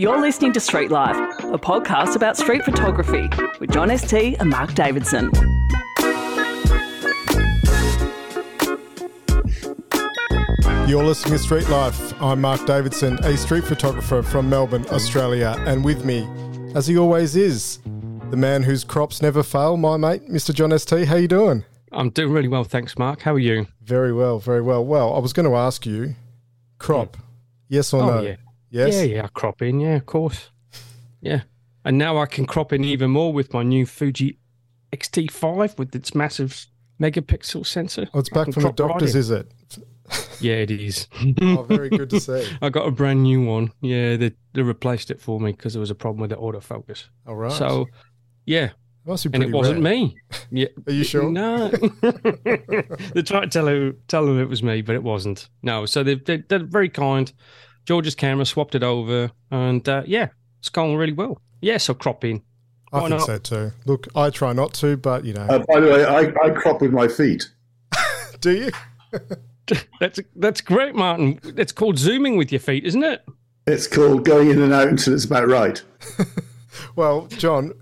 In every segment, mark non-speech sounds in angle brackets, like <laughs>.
You're listening to Street Life, a podcast about street photography with John ST and Mark Davidson. You're listening to Street Life. I'm Mark Davidson, a street photographer from Melbourne, Australia, and with me, as he always is, the man whose crops never fail, my mate, Mr. John ST. How you doing? I'm doing really well, thanks, Mark. How are you? Very well, very well. Well, I was going to ask you, crop, hmm. yes or Oh, no? yeah. Yes. Yeah, yeah, I crop in, yeah, of course. Yeah. And now I can crop in even more with my new Fuji X-T5 with its massive megapixel sensor. Oh, it's back from the crop right doctors, is it? Yeah, it is. <laughs> Oh, very good to <laughs> see. I got a brand new one. Yeah, they, they replaced it for me because there was a problem with the autofocus. All right. So, yeah, must be and it wasn't me. Yeah. <laughs> Are you sure? No. they tried to tell, tell them it was me, but it wasn't. No. So they, they, they're very kind. George's camera swapped it over, and uh, yeah, it's going really well. Yeah, so cropping. I Why think not? so too. Look, I try not to, but you know, Uh, by the way, I, I crop with my feet. <laughs> do you? <laughs> That's that's great, Martin. It's called zooming with your feet, isn't it? It's called going in and out until it's about right. <laughs> Well, John,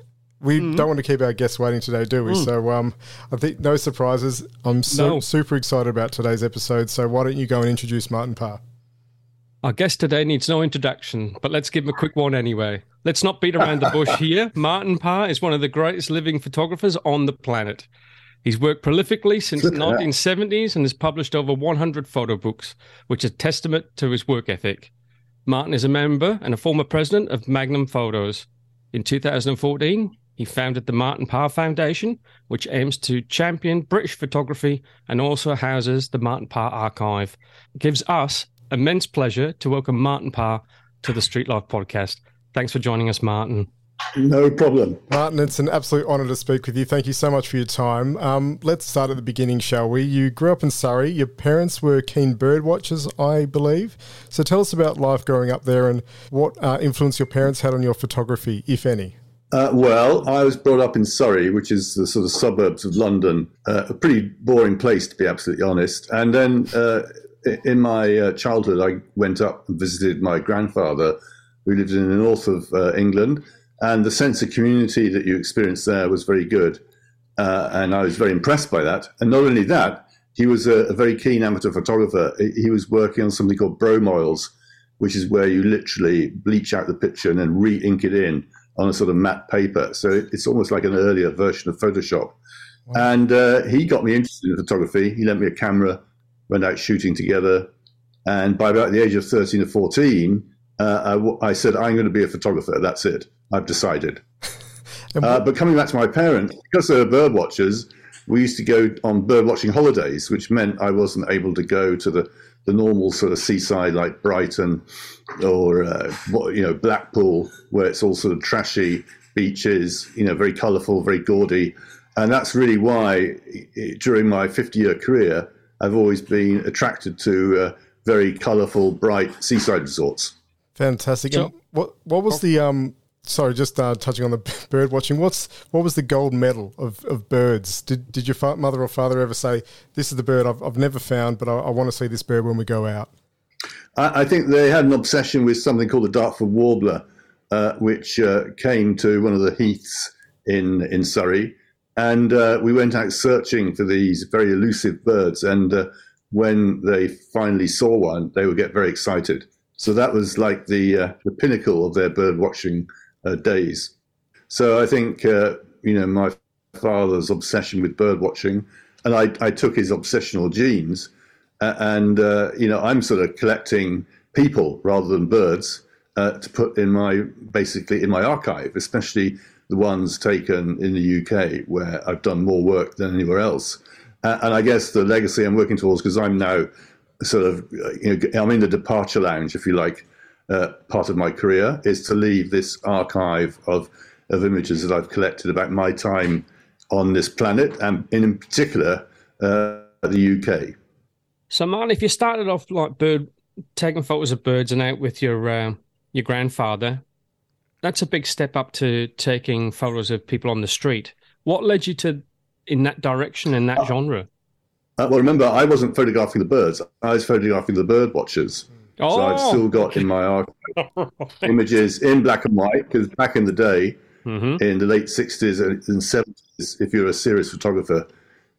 we Mm-hmm. don't want to keep our guests waiting today, do we? So, um, I think no surprises. I'm so, Mm. No. super excited about today's episode. So, why don't you go and introduce Martin Parr? Our guest today needs no introduction, but let's give him a quick one anyway. Let's not beat around the bush <laughs> here. Martin Parr is one of the greatest living photographers on the planet. He's worked prolifically since the Look at that. 1970s and has published over 100 photo books, which is testament to his work ethic. Martin is a member and a former president of Magnum Photos. In 2014, he founded the Martin Parr Foundation, which aims to champion British photography and also houses the Martin Parr Archive. It gives us immense pleasure to welcome Martin Parr to the Street Life podcast. Thanks for joining us, Martin. No problem. Martin, it's an absolute honour to speak with you. Thank you so much for your time. Um, let's start at the beginning, shall we? You grew up in Surrey. Your parents were keen bird watchers, I believe. So, tell us about life growing up there and what uh, influence your parents had on your photography, if any. Uh, well, I was brought up in Surrey, which is the sort of suburbs of London, uh, a pretty boring place, to be absolutely honest. And then uh, i- in my uh, childhood, I went up and visited my grandfather, who lived in the north of uh, England. And the sense of community that you experienced there was very good. Uh, and I was very impressed by that. And not only that, he was a, a very keen amateur photographer. He was working on something called bromoils, which is where you literally bleach out the picture and then re-ink it in on a sort of matte paper. So it- it's almost like an earlier version of Photoshop. And uh, he got me interested in photography. He lent me a camera, went out shooting together. And by about the age of 13 or 14, uh, I, I said, I'm going to be a photographer. That's it. I've decided. <laughs> Uh, but coming back to my parents, because they were bird watchers, we used to go on bird watching holidays, which meant I wasn't able to go to the, the normal sort of seaside like Brighton or uh, you know Blackpool, where it's all sort of trashy beaches, you know, very colourful, very gaudy, and that's really why during my 50 year career, I've always been attracted to uh, very colourful, bright seaside resorts. Fantastic. So- what what was the um? Sorry, just uh, touching on the <laughs> bird watching. What's what was the gold medal of, of birds? Did did your fa- mother or father ever say this is the bird I've, I've never found, but I, I want to see this bird when we go out? I, I think they had an obsession with something called the Dartford warbler, uh, which uh, came to one of the heaths in in Surrey, and uh, we went out searching for these very elusive birds. And uh, when they finally saw one, they would get very excited. So that was like the uh, the pinnacle of their bird watching uh, days. So I think uh, you know my father's obsession with bird watching, and I, I took his obsessional genes, uh, and you know I'm sort of collecting people rather than birds to put in my basically in my archive, especially the ones taken in the UK where I've done more work than anywhere else. Uh, and I guess the legacy I'm working towards because I'm now sort of you know I'm in the departure lounge, if you like, uh, part of my career is to leave this archive of of images that I've collected about my time on this planet, and in particular uh, the UK. So, Martin, if you started off like bird taking photos of birds and out with your uh, your grandfather, that's a big step up to taking photos of people on the street. What led you to in that direction in that genre? Uh, well, remember, I wasn't photographing the birds. I was photographing the bird watchers. Oh. So I've still got in my archive <laughs> images in black and white because back in the day, mm-hmm. in the late 60s and 70s, if you're a serious photographer,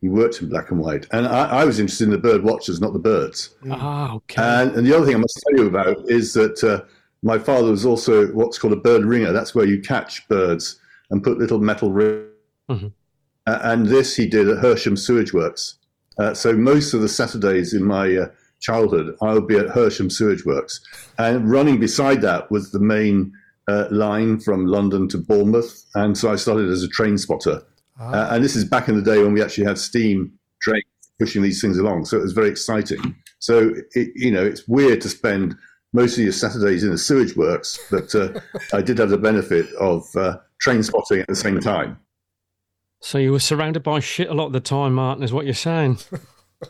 you worked in black and white. And I, I was interested in the bird watchers, not the birds. Ah, okay. And, and, the other thing I must tell you about is that uh, my father was also what's called a bird ringer. That's where you catch birds and put little metal rings. Mm-hmm. Uh, and this he did at Hersham Sewage Works. Uh, so most of the Saturdays in my uh, childhood, I would be at Hersham Sewage Works. And running beside that was the main uh, line from London to Bournemouth. And so I started as a train spotter. Ah. Uh, and this is back in the day when we actually had steam trains pushing these things along. So it was very exciting. So, it, you know, it's weird to spend most of your Saturdays in the sewage works, but uh, <laughs> I did have the benefit of uh, train spotting at the same time. So you were surrounded by shit a lot of the time, Martin, is what you're saying.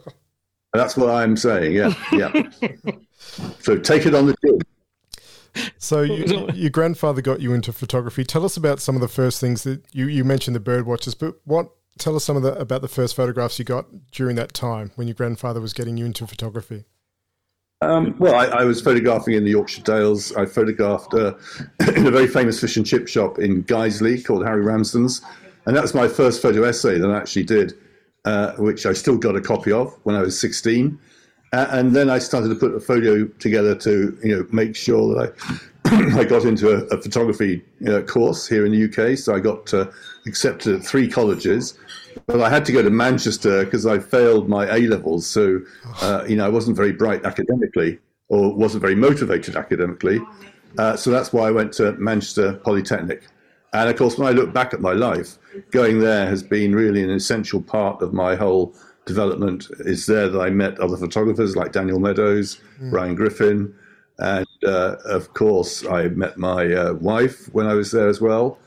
<laughs> That's what I'm saying. Yeah, yeah. <laughs> so take it on the chin. So you, your grandfather got you into photography. Tell us about some of the first things that you, you mentioned the bird watchers, but what tell us some of the about the first photographs you got during that time when your grandfather was getting you into photography. Um, well, I, I, was photographing in the Yorkshire Dales. I photographed uh, <clears throat> in a very famous fish and chip shop in Guiseley called Harry Ramsden's, and that was my first photo essay that I actually did, uh, which I still got a copy of when I was 16. Uh, and then I started to put a photo together to, you know, make sure that I <clears throat> I got into a, a photography uh, course here in the UK. So I got uh, accepted at three colleges, but I had to go to Manchester because I failed my A levels. So, uh, you know, I wasn't very bright academically or wasn't very motivated academically. Uh, so that's why I went to Manchester Polytechnic. And of course, when I look back at my life, going there has been really an essential part of my whole development. It's there that I met other photographers like Daniel Meadows, mm. Brian Griffin, and uh, of course, I met my uh, wife when I was there as well.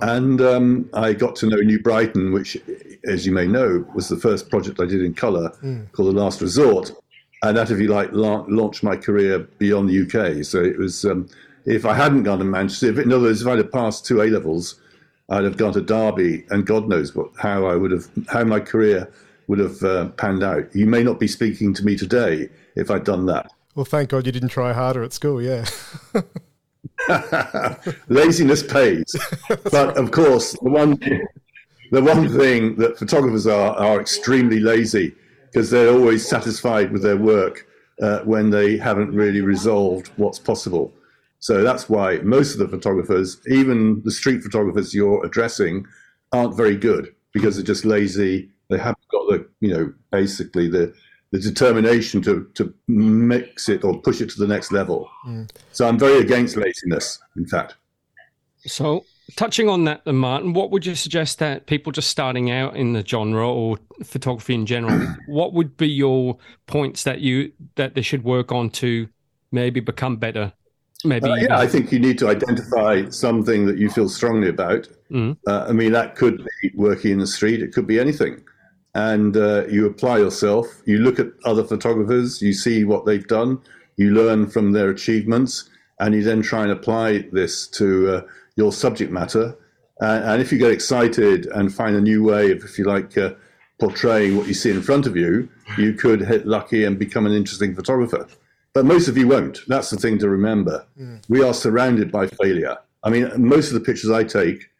And um, I got to know New Brighton, which, as you may know, was the first project I did in colour mm. called The Last Resort. And that, if you like, la- launched my career beyond the UK. So it was um, if I hadn't gone to Manchester, if, in other words, if I'd have passed two A levels, I'd have gone to Derby, and God knows what how I would have how my career would have uh, panned out. You may not be speaking to me today if I'd done that. Well, thank God you didn't try harder at school. Yeah. <laughs> <laughs> Laziness pays, <laughs> but of course, the one the one thing that photographers are are extremely lazy because they're always satisfied with their work uh, when they haven't really resolved what's possible. So that's why most of the photographers, even the street photographers you're addressing, aren't very good because they're just lazy. They haven't got the, you know, basically the the determination to to mix it or push it to the next level. Mm. So I'm very against laziness, in fact. So touching on that, Martin, what would you suggest that people just starting out in the genre or photography in general, <clears throat> what would be your points that you that they should work on to maybe become better Maybe. Uh, yeah, I think you need to identify something that you feel strongly about. Mm. Uh, I mean, that could be working in the street. It could be anything. And uh, you apply yourself. You look at other photographers. You see what they've done. You learn from their achievements, and you then try and apply this to uh, your subject matter. and if you get excited and find a new way of, if you like, uh, portraying what you see in front of you, you could hit lucky and become an interesting photographer. But most of you won't. That's the thing to remember. Mm. We are surrounded by failure. I mean, most of the pictures I take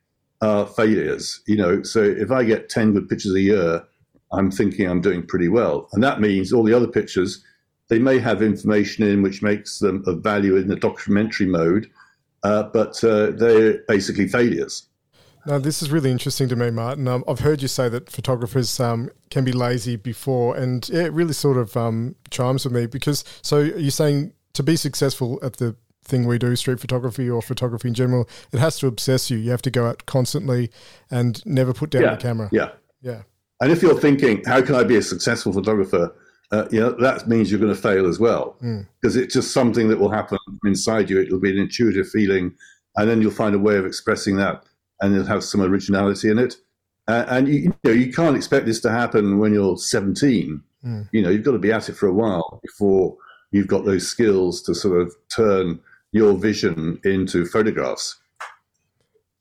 are failures, you know. So if I get 10 good pictures a year, I'm thinking I'm doing pretty well. And that means all the other pictures, they may have information in which makes them of value in the documentary mode, uh, but uh, they're basically failures. Now, this is really interesting to me, Martin. Um, I've heard you say that photographers um, can be lazy before, and it really sort of um, chimes with me because so you're saying to be successful at the thing we do, street photography or photography in general, it has to obsess you. You have to go out constantly and never put down yeah, the camera. Yeah. Yeah. And if you're thinking, how can I be a successful photographer? Uh, you know, that means you're going to fail as well because mm. it's just something that will happen inside you. It'll be an intuitive feeling, and then you'll find a way of expressing that and it'll have some originality in it. Uh, and you, you, know you can't expect this to happen when you're 17. Mm. You know you've got to be at it for a while before you've got those skills to sort of turn your vision into photographs.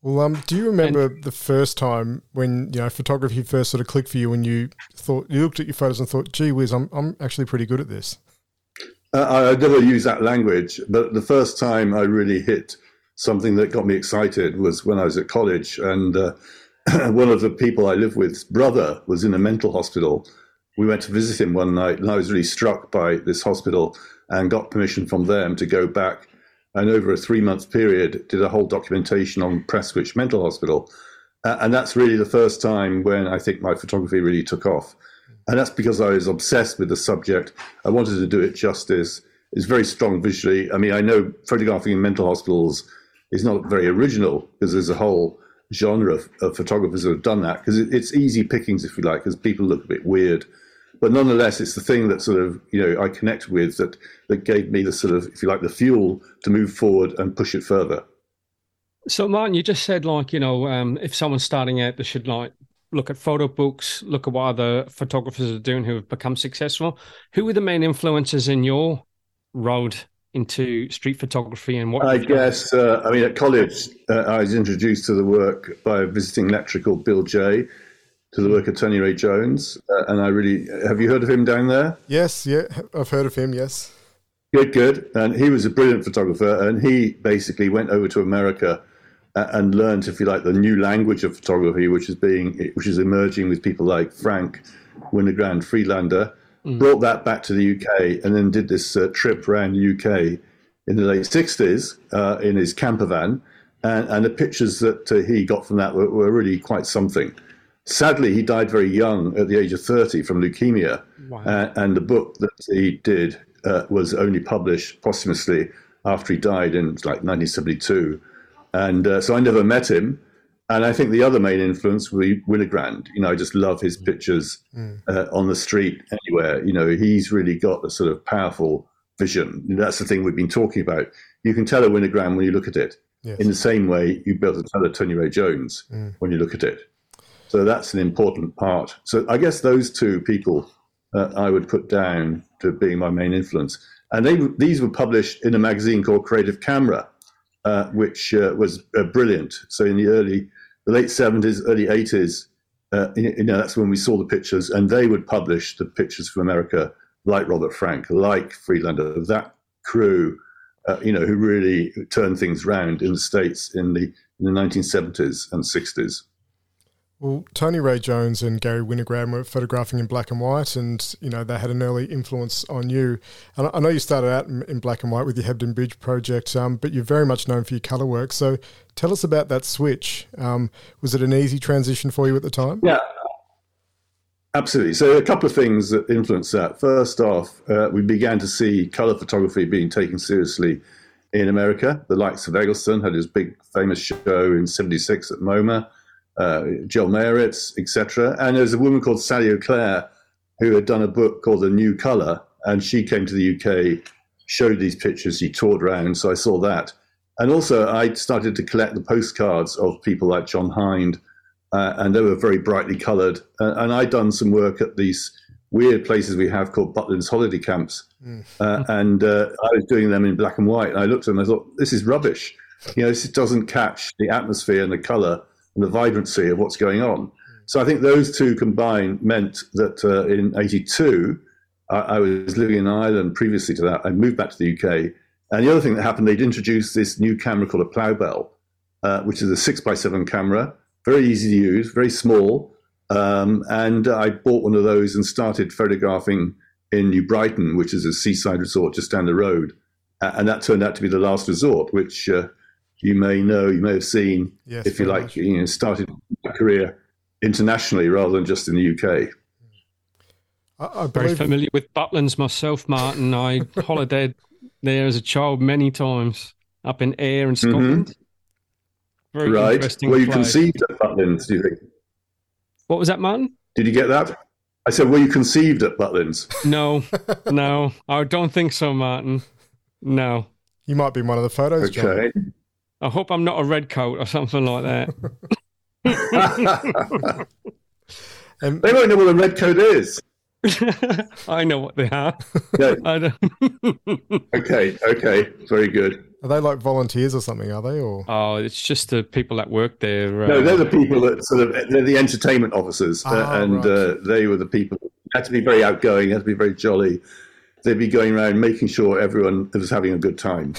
Well, um, do you remember and, the first time when you know photography first sort of clicked for you, and you thought you looked at your photos and thought, "Gee whiz, I'm I'm actually pretty good at this." Uh, I never use that language, but the first time I really hit something that got me excited was when I was at college, and uh, <clears throat> one of the people I lived with's brother was in a mental hospital. We went to visit him one night, and I was really struck by this hospital and got permission from them to go back. And over a three month period, did a whole documentation on Prestwich Mental Hospital. Uh, and that's really the first time when I think my photography really took off. And that's because I was obsessed with the subject. I wanted to do it justice. It's very strong visually. I mean, I know photographing in mental hospitals is not very original because there's a whole genre of, of photographers who have done that because it, it's easy pickings, if you like, because people look a bit weird. But nonetheless, it's the thing that sort of, you know, I connect with that, that gave me the sort of, if you like, the fuel to move forward and push it further. So, Martin, you just said, like, you know, um, if someone's starting out, they should, like, look at photo books, look at what other photographers are doing who have become successful. Who were the main influences in your road into street photography and what? I guess, uh, I mean, at college, uh, I was introduced to the work by a visiting lecturer called Bill Jay, to the work of Tony Ray Jones. Uh, and I really, have you heard of him down there? Yes, yeah, I've heard of him, yes. Good, good. And he was a brilliant photographer, and he basically went over to America and learned, if you like, the new language of photography, which is being, which is emerging with people like Frank Winogrand, Friedlander, mm. brought that back to the UK, and then did this uh, trip around the UK in the late '60s uh, in his camper van, and, and the pictures that uh, he got from that were, were, really quite something. Sadly, he died very young, at the age of 30, from leukemia, wow. Uh, and the book that he did uh, was only published posthumously after he died in like 1972 and uh, so I never met him. And I think the other main influence was Winogrand. You know, I just love his pictures mm. uh, on the street anywhere. You know, he's really got a sort of powerful vision. That's the thing we've been talking about. You can tell a Winogrand when you look at it. Yes. In the same way, you'd be able to tell a Tony Ray Jones mm. when you look at it. So that's an important part. So I guess those two people uh, I would put down to being my main influence. And they, these were published in a magazine called Creative Camera uh, which uh, was uh, brilliant. So in the early, the late seventies, early eighties, uh, you know, that's when we saw the pictures, and they would publish the pictures from America, like Robert Frank, like Friedlander, that crew, uh, you know, who really turned things around in the states in the in the nineteen seventies and sixties. Well, Tony Ray Jones and Garry Winogrand were photographing in black and white, and you know they had an early influence on you. And I know you started out in, black and white with your Hebden Bridge project, um, but you're very much known for your colour work. So tell us about that switch. Um, was it an easy transition for you at the time? Yeah, absolutely. So a couple of things that influenced that. First off, uh, we began to see colour photography being taken seriously in America. The likes of Eggleston had his big famous show in '76 at MoMA uh, Joel Meyerowitz, etc. And there's a woman called Sally Eauclaire who had done a book called The New Colour, and she came to the UK, showed these pictures, she toured around, so I saw that. And also, I started to collect the postcards of people like John Hinde, uh, and they were very brightly coloured. Uh, and I'd done some work at these weird places we have called Butlins holiday camps, mm. uh, and uh, I was doing them in black and white. And I looked at them, and I thought, this is rubbish. You know, this doesn't catch the atmosphere and the colour the vibrancy of what's going on. So I think those two combined meant that uh, in '82, I, I, was living in Ireland previously to that. I moved back to the UK, and the other thing that happened, they'd introduced this new camera called a Plaubel uh, which is a six by seven camera, very easy to use, very small. Um, and I bought one of those and started photographing in New Brighton, which is a seaside resort just down the road. And that turned out to be the last resort, which uh, you may know, you may have seen, yes, if you like, much. you know, started a career internationally rather than just in the UK. I, I very familiar with Butlins myself, Martin. I <laughs> holidayed there as a child many times up in Ayr in Scotland. Mm-hmm. Very right. interesting. Were you place. conceived at Butlins, do you think? What was that, Martin? Did you get that? I said, were you conceived at Butlins? No, <laughs> no, I don't think so, Martin. No. You might be one of the photos. Okay. John. I hope I'm not a red coat or something like that. um, <laughs> <laughs> they won't know what a red coat is. <laughs> I know what they are. okay, okay, very good. Are they like volunteers or something? Are they? Or oh, it's just the people that work there. Uh, no, they're the people that sort of they're the entertainment officers, ah, uh, and right. uh, they were the people. Had to be very outgoing, had to be very jolly. they'd be going around making sure everyone was having a good time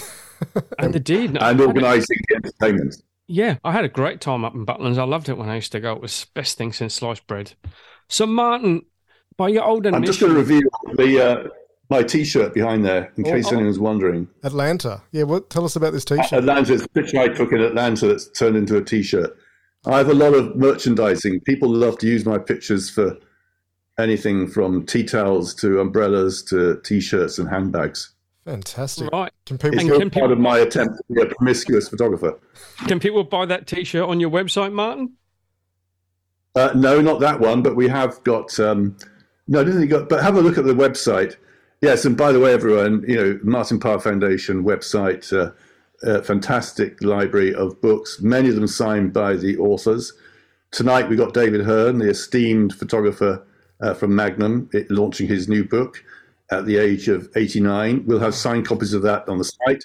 <laughs> And they did. and I had a- organising the entertainment. Yeah, I had a great time up in Butlins. I loved it when I used to go. It was the best thing since sliced bread. So, Martin, by your old I'm just going to reveal the uh, my T-shirt behind there, in case oh. anyone's wondering. Atlanta. Yeah, what? Tell us about this T-shirt. Atlanta, it's a picture I took in Atlanta that's turned into a T-shirt. I have a lot of merchandising. People love to use my pictures for anything from tea towels to umbrellas to T-shirts and handbags. Fantastic. right? Can people? And It's can part people- of my attempt to be a promiscuous photographer. Can people buy that T-shirt on your website, Martin? Uh, no, not that one, but we have got. Um, no, didn't think you got. But have a look at the website. Yes, and by the way, everyone, you know, Martin Parr Foundation website, uh, uh, fantastic library of books, many of them signed by the authors. Tonight we got David Hurn, the esteemed photographer uh, from Magnum, it, launching his new book at the age of 89. We'll have signed copies of that on the site.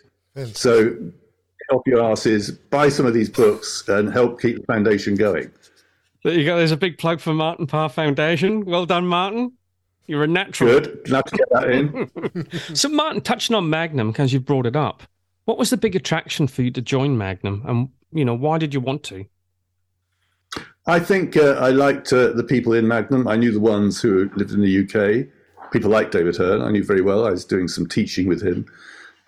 So help your asses, buy some of these books and help keep the foundation going. There you go. There's a big plug for Martin Parr Foundation. Well done, Martin. You're a natural. Good. Glad to get that in. <laughs> So, Martin, touching on Magnum, because you brought it up, what was the big attraction for you to join Magnum, and you know why did you want to? I think uh, I liked uh, the people in Magnum. I knew the ones who lived in the UK. People like David Hurn. I knew very well. I was doing some teaching with him.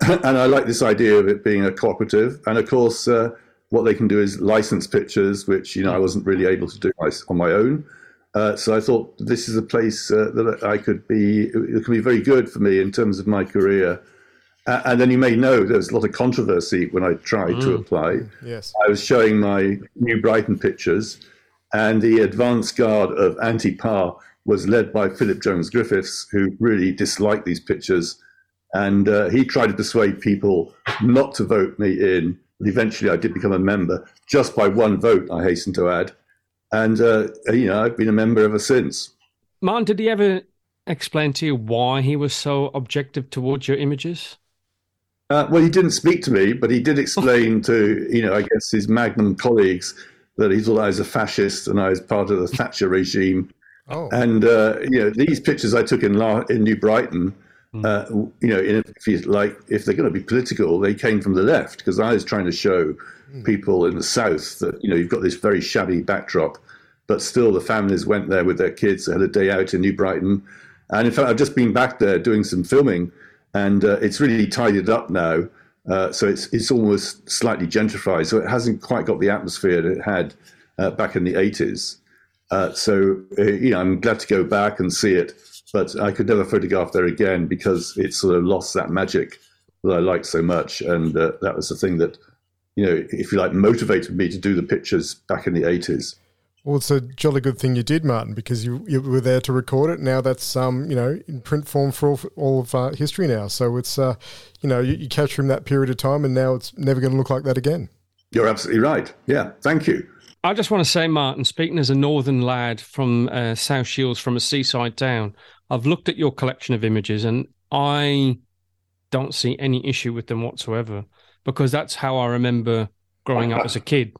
<laughs> and I like this idea of it being a cooperative. And of course, uh, what they can do is license pictures, which you know I wasn't really able to do my- on my own. Uh, so I thought this is a place uh, that I could be. It could be very good for me in terms of my career. Uh, and then you may know there was a lot of controversy when I tried to apply. Yes. I was showing my New Brighton pictures, and the advance guard of anti Parr was led by Philip Jones Griffiths, who really disliked these pictures. And uh, he tried to persuade people not to vote me in. But eventually, I did become a member, just by one vote, I hasten to add. And, uh, you know, I've been a member ever since. Martin, did he ever explain to you why he was so objective towards your images? Uh, well, he didn't speak to me, but he did explain <laughs> to, you know, I guess his Magnum colleagues that he thought I was a fascist and I was part of the Thatcher regime. Oh, And uh, you know, these pictures I took in La- in New Brighton, uh, you know, in, if you like, if they're going to be political, they came from the left because I was trying to show people in the south that you know you've got this very shabby backdrop, but still the families went there with their kids, had a day out in New Brighton, and in fact I've just been back there doing some filming, and uh, it's really tidied up now. Uh, so it's it's almost slightly gentrified, so it hasn't quite got the atmosphere that it had uh, back in the 80s. Uh, so uh, you know, I'm glad to go back and see it, but I could never photograph there again because it sort of lost that magic that I liked so much, and uh, that was the thing that you know, if you like, motivated me to do the pictures back in the 80s. well, it's a jolly good thing you did, Martin, because you you were there to record it. Now that's um you know in print form for all, all of uh, history now. So it's uh you know you, you capture him that period of time, and now it's never going to look like that again. You're absolutely right. Yeah, thank you. I just want to say, Martin, speaking as a northern lad from uh, South Shields, from a seaside town, I've looked at your collection of images and I don't see any issue with them whatsoever because that's how I remember growing up as a kid.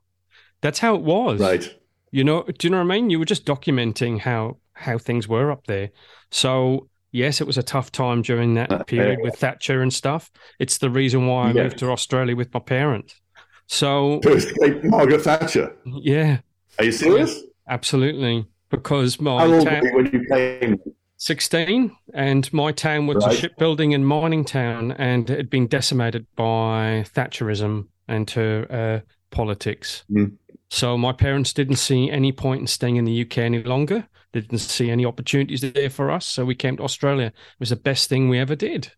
That's how it was. Right. You know, do you know what I mean? You were just documenting how how things were up there. So yes, it was a tough time during that period with Thatcher and stuff. It's the reason why I Yeah. moved to Australia with my parents. So To escape Margaret Thatcher. yeah, Are you serious? absolutely. Because my How old town, when you came? 16 and my town was a shipbuilding and mining town and it had been decimated by Thatcherism and her uh, politics. Mm. So my parents didn't see any point in staying in the UK any longer. They didn't see any opportunities there for us. So we came to Australia. It was the best thing we ever did.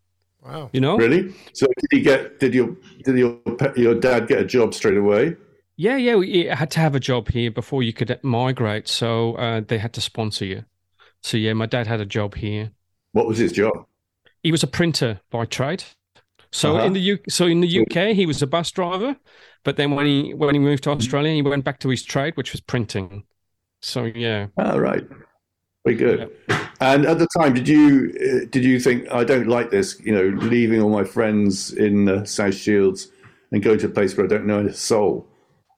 Wow. You know? Really? So did you get? Did your did your your dad get a job straight away? Yeah, yeah. We you had to have a job here before you could migrate. So uh, they had to sponsor you. So yeah, my dad had a job here. What was his job? he was a printer by trade. So Uh-huh. in the U- so in the UK he was a bus driver, but then when he when he moved to Australia he went back to his trade, which was printing. So yeah, Ah, right. Very good. And at the time, did you uh, did you think I don't like this? You know, leaving all my friends in uh, South Shields and going to a place where I don't know a soul.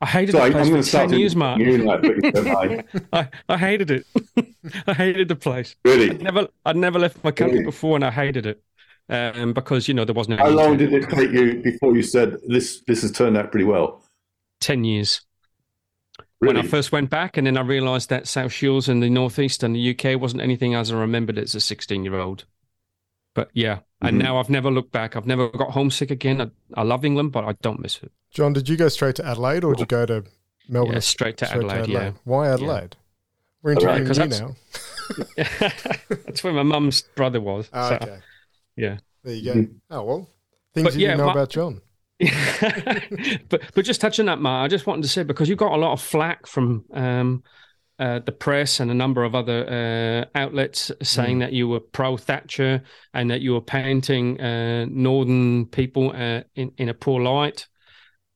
I hated So I, the place going for ten years, doing Martin. you know, but you don't mind. <laughs> I, I hated it. <laughs> I hated the place. Really? I'd never I'd never left my country Really? before, and I hated it. um, because you know there wasn't. How long did it take you before you said this? This has turned out pretty well. Ten years. Really? When I first went back, and then I realised that South Shields in the northeast and the UK wasn't anything as I remembered it as a 16 year old. But yeah, and Mhm. now I've never looked back. I've never got homesick again. I, I love England, but I don't miss it. John, did you go straight to Adelaide or did you go to Melbourne? Yeah, straight to Adelaide. Yeah, Why Adelaide? We're All right, interviewing 'cause you that's- now. <laughs> <laughs> that's where my mum's brother was. Oh, so, okay. yeah. There you go. Oh well, things But you yeah, didn't know my- about John. <laughs> but but just touching that, Mark, I just wanted to say because you got a lot of flack from um, uh, the press and a number of other uh, outlets saying Mm. that you were pro Thatcher and that you were painting uh, northern people uh, in in a poor light.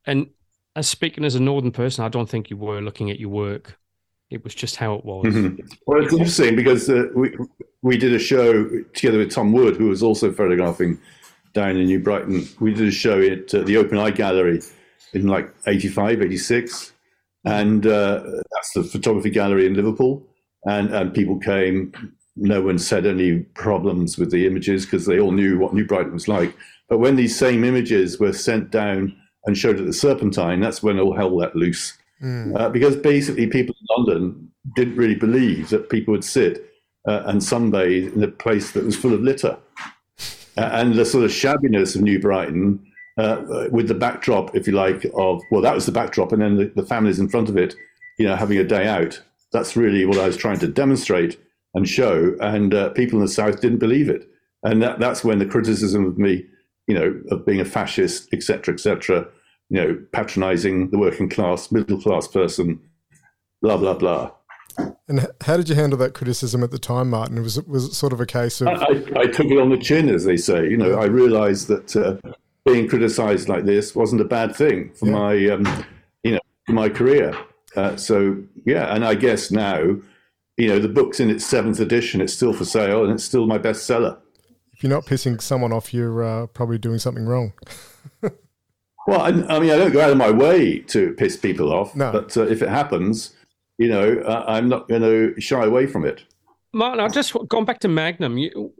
And as speaking as a northern person, I don't think you were looking at your work. It was just how it was. Mhm. Well, it's interesting because uh, we we did a show together with Tom Wood, who was also photographing down in New Brighton. We did a show at uh, the Open Eye Gallery in like 85, 86. And uh, that's the photography gallery in Liverpool. And, and people came. No one said any problems with the images because they all knew what New Brighton was like. But when these same images were sent down and showed at the Serpentine, that's when all hell let loose Mm. uh, because basically people in London didn't really believe that people would sit uh, and sunbathe in a place that was full of litter. Uh, and the sort of shabbiness of New Brighton, uh, with the backdrop, if you like, of well, that was the backdrop, and then the, the families in front of it, you know, having a day out. That's really what I was trying to demonstrate and show, and uh, people in the south didn't believe it, and that, that's when the criticism of me, you know, of being a fascist, etc., etc., you know, patronising the working class, middle class person, blah blah blah. And how did you handle that criticism at the time, Martin? Was it was it sort of a case of I, I, I took it on the chin, as they say. You know, I realised that uh, being criticised like this wasn't a bad thing for Yeah. my, um, you know, for my career. Uh, so yeah, and I guess now, you know, the book's in its seventh edition. It's still for sale, and it's still my bestseller. if you're not pissing someone off, you're uh, probably doing something wrong. Well, I, I mean, I don't go out of my way to piss people off, No. but uh, if it happens, you know, uh, I'm not going to shy away from it. Martin, I've just gone back to Magnum. You,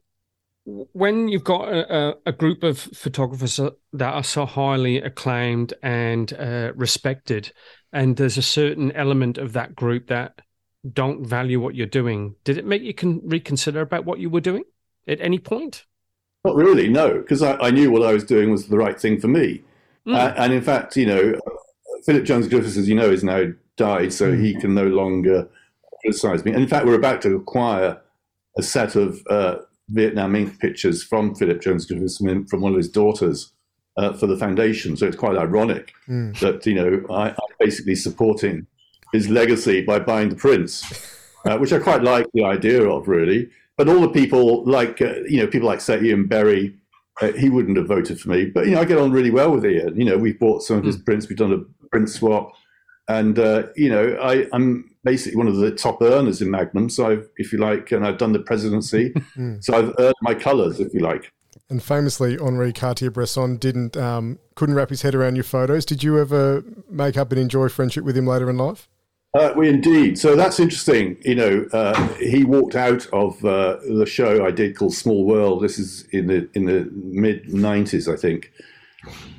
when you've got a, a, group of photographers that are so highly acclaimed and uh, respected, and there's a certain element of that group that don't value what you're doing, did it make you con- reconsider about what you were doing at any point? Not really, no, because I, I knew what I was doing was the right thing for me. Mm. Uh, and in fact, you know, Philip Jones Griffiths, as you know, is now died, so he can no longer criticize me. And in fact, we're about to acquire a set of uh, Vietnam Inc pictures from Philip Jones Griffiths from, one of his daughters uh, for the foundation. So it's quite ironic Mm. that, you know, I, I'm basically supporting his legacy by buying the prints, uh, which I quite like the idea of, really. But all the people like, uh, you know, people like, say, Ian Berry, uh, he wouldn't have voted for me. But, you know, I get on really well with Ian. You know, we've bought some of his prints, we've done a print swap. And, uh, you know, I, I'm basically one of the top earners in Magnum. So, I've, if you like, and I've done the presidency. <laughs> Mm. so I've earned my colours, if you like. And famously, Henri Cartier-Bresson didn't um, couldn't wrap his head around your photos. Did you ever make up and enjoy friendship with him later in life? Uh, we indeed. So that's interesting. You know, uh, he walked out of uh, the show I did called Small World. This is in the in the mid '90s, I think.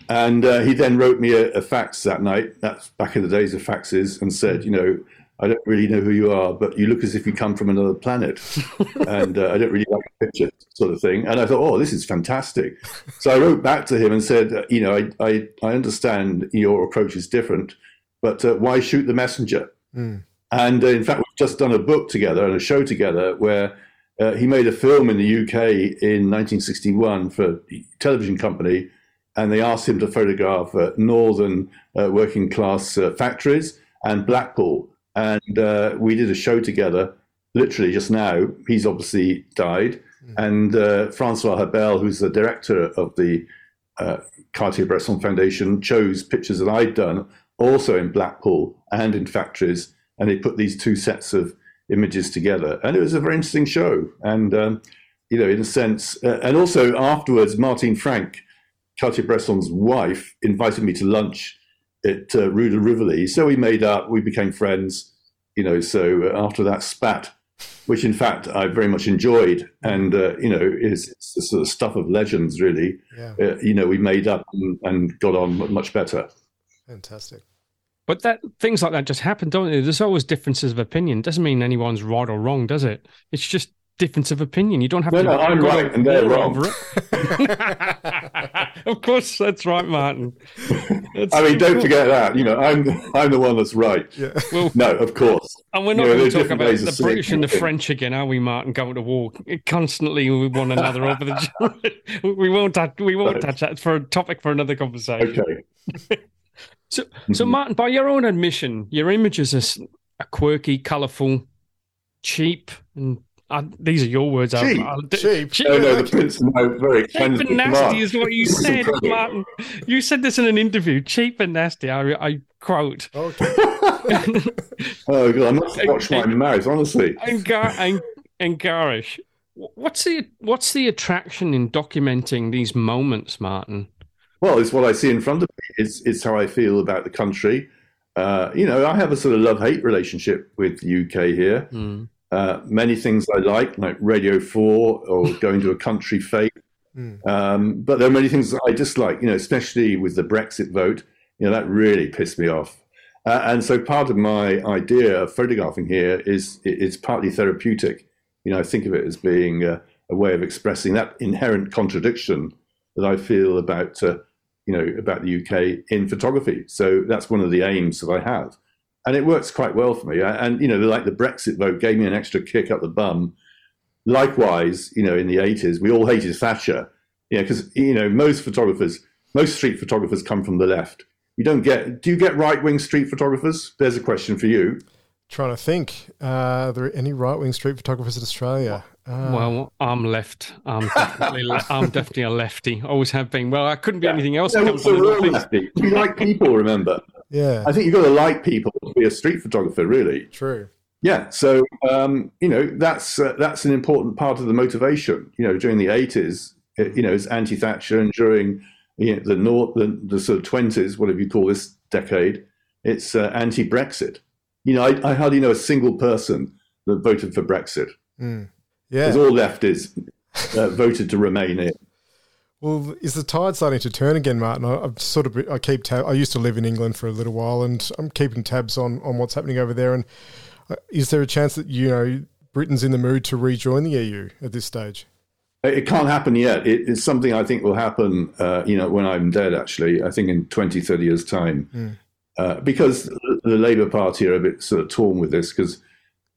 And uh, he then wrote me a, a fax that night. That's back in the days of faxes, and said, you know, I don't really know who you are, but you look as if you come from another planet, <laughs> and uh, I don't really like the picture, sort of thing. And I thought, oh, this is fantastic. So I wrote back to him and said, uh, you know, I I, I understand your approach is different, but uh, why shoot the messenger? Mm. And uh, in fact, we've just done a book together and a show together where uh, he made a film in the UK in 1961 for a television company, and they asked him to photograph uh, northern uh, working class uh, factories and Blackpool. And uh, we did a show together, literally just now. He's obviously died. And uh, Francois Hébel, who's the director of the uh, Cartier-Bresson Foundation, chose pictures that I'd done also in Blackpool and in factories, and they put these two sets of images together, and it was a very interesting show. And um, you know, in a sense, uh, and also afterwards, Martine Franck, Cartier-Bresson's wife, invited me to lunch at uh, Rue de Rivoli. So we made up, we became friends. You know, so uh, after that spat which in fact I very much enjoyed, and uh, you know is the sort of stuff of legends. Really, Yeah. uh, you know, we made up and, and got on much better. Fantastic. But that things like that just happen, don't they? There's always differences of opinion. Doesn't mean anyone's right or wrong, does it? It's just difference of opinion. You don't have No, to. no, I'm right and they're wrong. over it. <laughs> of course, that's right, Martin. That's- I mean, don't forget that. You know, I'm I'm the one that's right. Yeah. Well, No, of course. and we're not you know, going to talk about the British and the. French again, are we, Martin? Going to war constantly with one another over the. <laughs> we won't. Touch, we won't touch that. For a topic for another conversation. Okay. <laughs> So, so Mhm. Martin, by your own admission, your images are, s- are quirky, colourful, cheap, and uh, these are your words. I- Cheap? I- Cheap. cheap, No, no, the prince no, very cheap and nasty is what you said, Martin. You said this in an interview. Cheap and nasty. I, I quote. Okay. <laughs> Oh god, I'm must watch my mouth, honestly. and, gar- and, and garish. What's the what's the attraction in documenting these moments, Martin? Well, it's what I see in front of me. It's it's how I feel about the country. Uh, you know, I have a sort of love hate relationship with the UK here. Hmm. Uh, many things I like, like Radio Four or <laughs> going to a country fete. Mm. Um, but there are many things I dislike. You know, especially with the Brexit vote. You know, that really pissed me off. Uh, and so part of my idea of photographing here is it's partly therapeutic. You know, I think of it as being a, a way of expressing that inherent contradiction that I feel about, uh, you know, about the UK in photography. So that's one of the aims that I have, and it works quite well for me. And you know, like the Brexit vote gave me an extra kick up the bum. Likewise, you know, in the eighties, we all hated Thatcher. You know, because you know most photographers, most street photographers come from the left. You don't get. Do you get right wing street photographers? There's a question for you. Trying to think. Uh, are there any right wing street photographers in Australia? Uh, Well, I'm left. I'm definitely, le- <laughs> I'm definitely a lefty. Always have been. Well, I couldn't be anything else. No, It what's comes the real lefty? You like people, remember? Yeah, I think you've got to like people to be a street photographer, really. true. Yeah, so um, you know that's uh, that's an important part of the motivation. You know, during the eighties, you know, it's anti-Thatcher, and during you know, the north, the, the sort of twenties, whatever you call this decade, it's uh, anti-Brexit. You know, I, I hardly know a single person that voted for Brexit. Mm. Because Yeah. all lefties uh, voted to remain in. Well, is the tide starting to turn again, Martin? I, I've sort of I keep tab. I used to live in England for a little while, and I'm keeping tabs on on what's happening over there. And uh, is there a chance that you know Britain's in the mood to rejoin the EU at this stage? It can't happen yet. It's something I think will happen, uh, you know, when I'm dead, actually. I think in 20, 30 years' time. Mm. Uh, because the the Labour Party are a bit sort of torn with this, because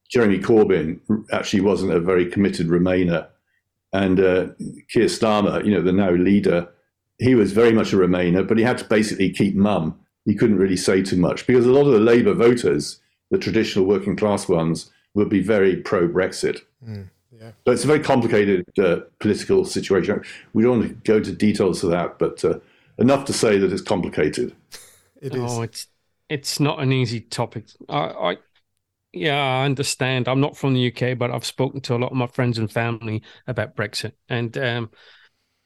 Jeremy Corbyn actually wasn't a very committed Remainer. And uh, Keir Starmer, you know, the now leader, he was very much a Remainer, but he had to basically keep mum. He couldn't really say too much because a lot of the Labour voters, the traditional working class ones, would be very pro Brexit. Mm. Yeah. So it's a very complicated uh, political situation. We don't want to go into details of that, but uh, enough to say that it's complicated. It is. Oh, it's it's not an easy topic. I, I yeah, I understand. I'm not from the UK, but I've spoken to a lot of my friends and family about Brexit, and um,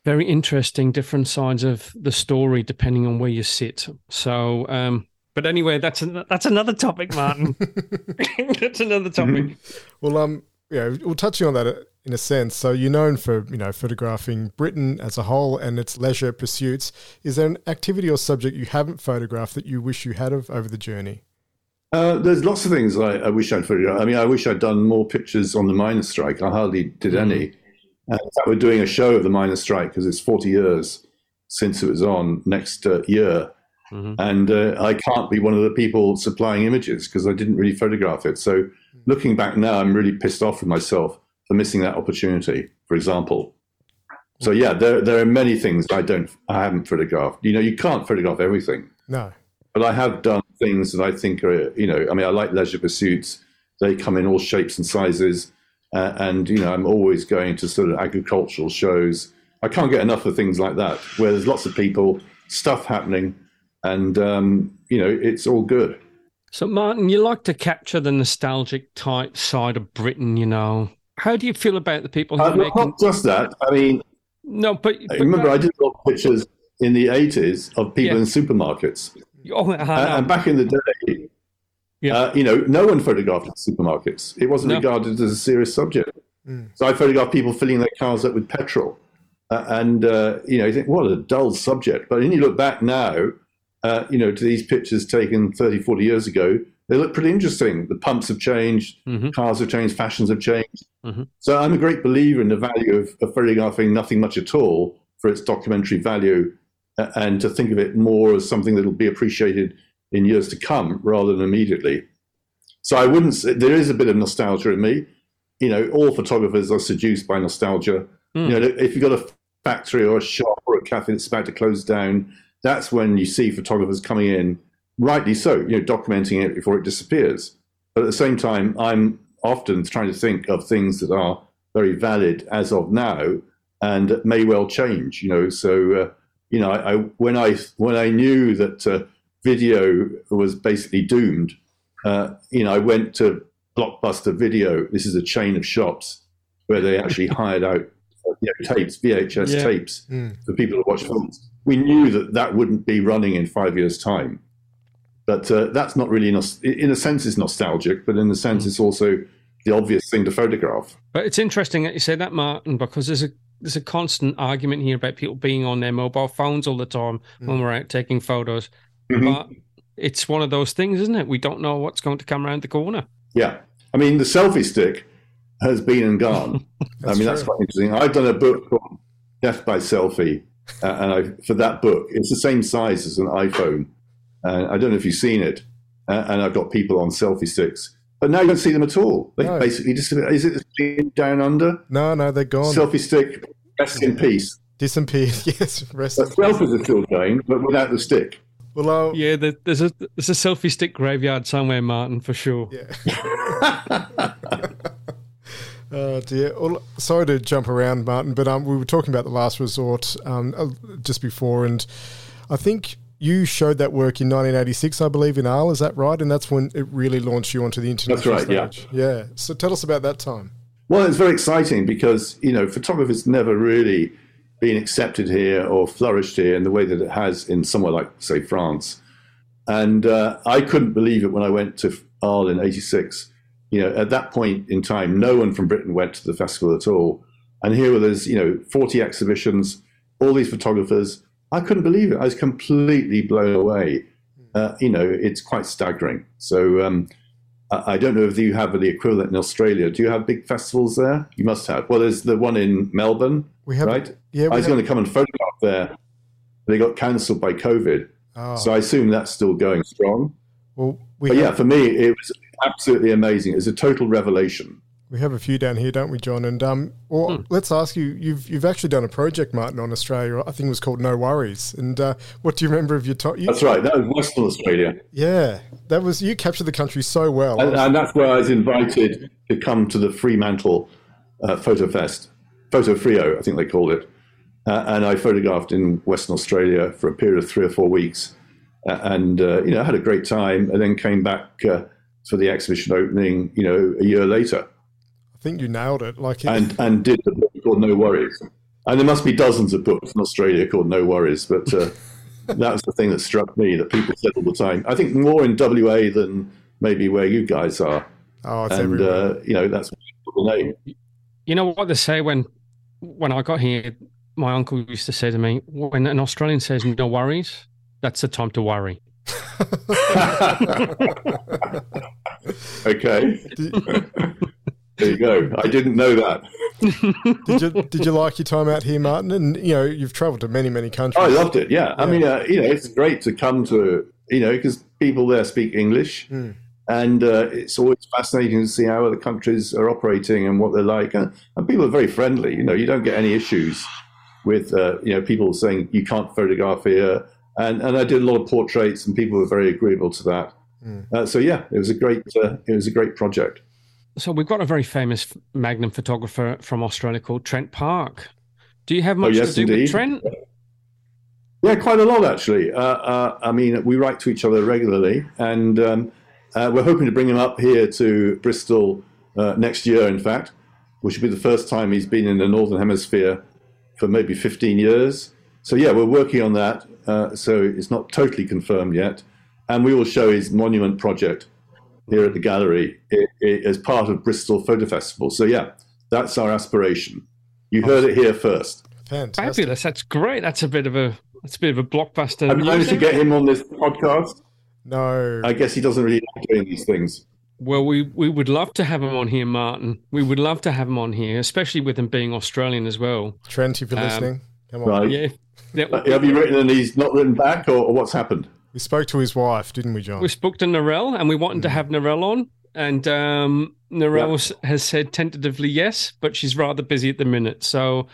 very interesting, different sides of the story depending on where you sit. So, um, but anyway, that's an, that's another topic, Martin. <laughs> <laughs> that's another topic. Well, um, yeah, well, touching on that uh, in a sense. So you're known for you know photographing Britain as a whole and its leisure pursuits. Is there an activity or subject you haven't photographed that you wish you had of over the journey? Uh, there's lots of things I, I wish I'd figured out. I mean, I wish I'd done more pictures on the miners' strike. I hardly did any. Uh, in fact, we're doing a show of the miners' strike because it's 40 years since it was on next uh, year. Mhm. And uh, I can't be one of the people supplying images because I didn't really photograph it. So looking back now, I'm really pissed off with myself for missing that opportunity, for example. So yeah, there, there are many things I don't, I haven't photographed. You know, you can't photograph everything No. but I have done things that I think are, you know, I mean, I like leisure pursuits. They come in all shapes and sizes. Uh, and, you know, I'm always going to sort of agricultural shows. I can't get enough of things like that, where there's lots of people, stuff happening, and, um, you know, it's all good. So, Martin, you like to capture the nostalgic type side of Britain, you know. How do you feel about the people who Uh, are not, just that. I mean, No, but, but remember I did a lot of pictures in the 80s of people Yeah. in supermarkets. <laughs> Oh, I Uh, and back in the day, Yeah. Uh, you know, no one photographed supermarkets. It wasn't No. regarded as a serious subject. So I photographed people filling their cars up with petrol. Uh, and, uh, you know, you think, what a dull subject. But then you look back now, uh, you know, to these pictures taken 30, 40 years ago, they look pretty interesting. The pumps have changed, Mhm. cars have changed, fashions have changed. Mhm. So I'm a great believer in the value of, of photographing nothing much at all for its documentary value and to think of it more as something that will be appreciated in years to come rather than immediately. So I wouldn't say there is a bit of nostalgia in me. You know, all photographers are seduced by nostalgia. Mm. You know, if you've got a factory or a shop or a cafe that's about to close down, that's when you see photographers coming in, rightly so, you know, documenting it before it disappears. But at the same time, I'm often trying to think of things that are very valid as of now and may well change. You know, so uh, you know, I, I when I when I knew that uh, video was basically doomed, uh, you know, I went to Blockbuster Video. This is a chain of shops where they actually <laughs> hired out uh, you know, tapes, VHS Yeah. tapes Mm. for people to watch films. We knew that that wouldn't be running in five years' time. But uh, that's not really, nos- in a sense, it's nostalgic, but in a sense, it's also the obvious thing to photograph. But it's interesting that you say that, Martin, because there's a there's a constant argument here about people being on their mobile phones all the time when we're out taking photos. Mhm. But it's one of those things, isn't it? We don't know what's going to come around the corner. Yeah. I mean, the selfie stick has been and gone. <laughs> I mean, that's quite interesting. I've done a book called Death by Selfie, uh, and I, for that book, it's the same size as an iPhone. And I don't know if you've seen it. Uh, and I've got people on selfie sticks. But now you don't see them at all. They No. basically disappear. Is it down under? No, no, they're gone. Selfie stick, rest in peace. Disappeared. <laughs> Yes, rest. But in- selfies are still going, but without the stick. Well, uh, Yeah, there's a there's a selfie stick graveyard somewhere, Martin, for sure. yeah. <laughs> Oh dear. Well, sorry to jump around, Martin, but um, we were talking about the last resort um, uh, just before, and I think you showed that work in 1986, I believe, in Arles. Is that right? And that's when it really launched you onto the international right, yeah. stage. Yeah. So tell us about that time. Well, it's very exciting because you know photography's never really been accepted here or flourished here in the way that it has in somewhere like, say, France. And uh, I couldn't believe it when I went to Arles in '86. You know, at that point in time, no one from Britain went to the festival at all. And here were there's you know 40 exhibitions, all these photographers. I couldn't believe it. I was completely blown away. Uh, you know, it's quite staggering. So. Um, I I don't know if you have the equivalent in Australia. Do you have big festivals there? You must have. Well, there's the one in Melbourne, We have right? Yeah, I was have, going to come and photograph there. They got cancelled by COVID. oh, So I assume that's still going strong. well, we But have, yeah, for me, it was absolutely amazing. It was a total revelation. We have a few down here, don't we, John? And um, well, Hmm. let's ask you. You've you've actually done a project, Martin, on Australia. I think it was called No Worries. And uh, what do you remember of your time? That's right. That was Western Australia. Yeah, that was you captured the country so well. And, and that's where I was invited to come to the Fremantle uh, Photo Fest, FotoFreo, I think they called it. Uh, and I photographed in Western Australia for a period of three or four weeks. Uh, and, uh, you know, had a great time and then came back uh, for the exhibition opening, you know, a year later I think you nailed it. Like it- and, and did the book called No Worries. And there must be dozens of books in Australia called No Worries, but uh, <laughs> that was the thing that struck me that people said all the time. I think more in WA than maybe where you guys are. oh, it's and everywhere. uh, you know that's the name. You know what they say when when I got here, my uncle used to say to me, when an Australian says no worries, that's the time to worry. <laughs> <laughs> okay, there you go. I didn't know that. did you did you like your time out here, Martin? And you know, you've travelled to many many countries. Oh, I loved it. Yeah, I mean, uh, you know, it's great to come to you know because people there speak English, Mm. and uh, it's always fascinating to see how other countries are operating and what they're like. And, and people are very friendly. You know, you don't get any issues with uh, you know people saying you can't photograph here. And and I did a lot of portraits, and people were very agreeable to that. Mm. Uh, so yeah, it was a great uh, it was a great project. So we've got a very famous Magnum photographer from Australia called Trent Parke. Do you have much Oh, yes, to do indeed. with Trent? <laughs> Yeah, quite a lot actually. Uh, uh, I mean, we write to each other regularly, and um, uh, we're hoping to bring him up here to Bristol uh, next year. In fact, which will be the first time he's been in the Northern Hemisphere for maybe 15 years. So yeah, we're working on that. Uh, so it's not totally confirmed yet, and we will show his monument project here at the gallery i i as part of Bristol Photo Festival. So yeah, that's our aspiration. You heard it here first. Fantastic. Fabulous. That's great. That's a bit of a that's a bit of a blockbuster. Have you managed to get him on this podcast? No. I guess he doesn't really like doing these things. Well, we, we would love to have him on here, Martin. We would love to have him on here, especially with him being Australian as well. Trent, if you're Um, listening, come on. Right. Yeah. Yeah, <laughs> Have you written and he's not written back, or, or what's happened? We spoke to his wife, didn't we, John? we spoke to Narelle and we wanted to have Narelle on. And um, Narelle s- has said tentatively yes, but she's rather busy at the minute. So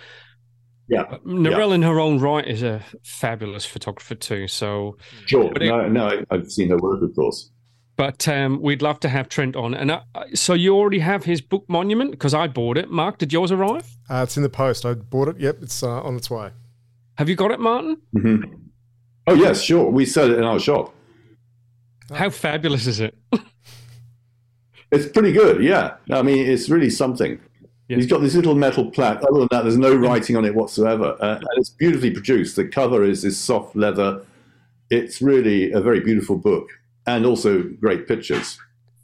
Yeah, Narelle, in her own right, is a fabulous photographer too. So, sure. But it- no, no, I- I've seen her work, of course. but um, we'd love to have Trent on. And uh, so you already have his book Monument because I bought it. Mark, did yours arrive? Uh, it's in the post. I bought it. Yep, it's uh, on its way. Have you got it, Martin? hmm Oh yes, sure. We sell it in our shop. How fabulous is it? <laughs> It's pretty good. Yeah, I mean, it's really something. He's got this little metal plaque. Other than that, there's no writing on it whatsoever, uh, and it's beautifully produced. The cover is this soft leather. It's really a very beautiful book, and also great pictures.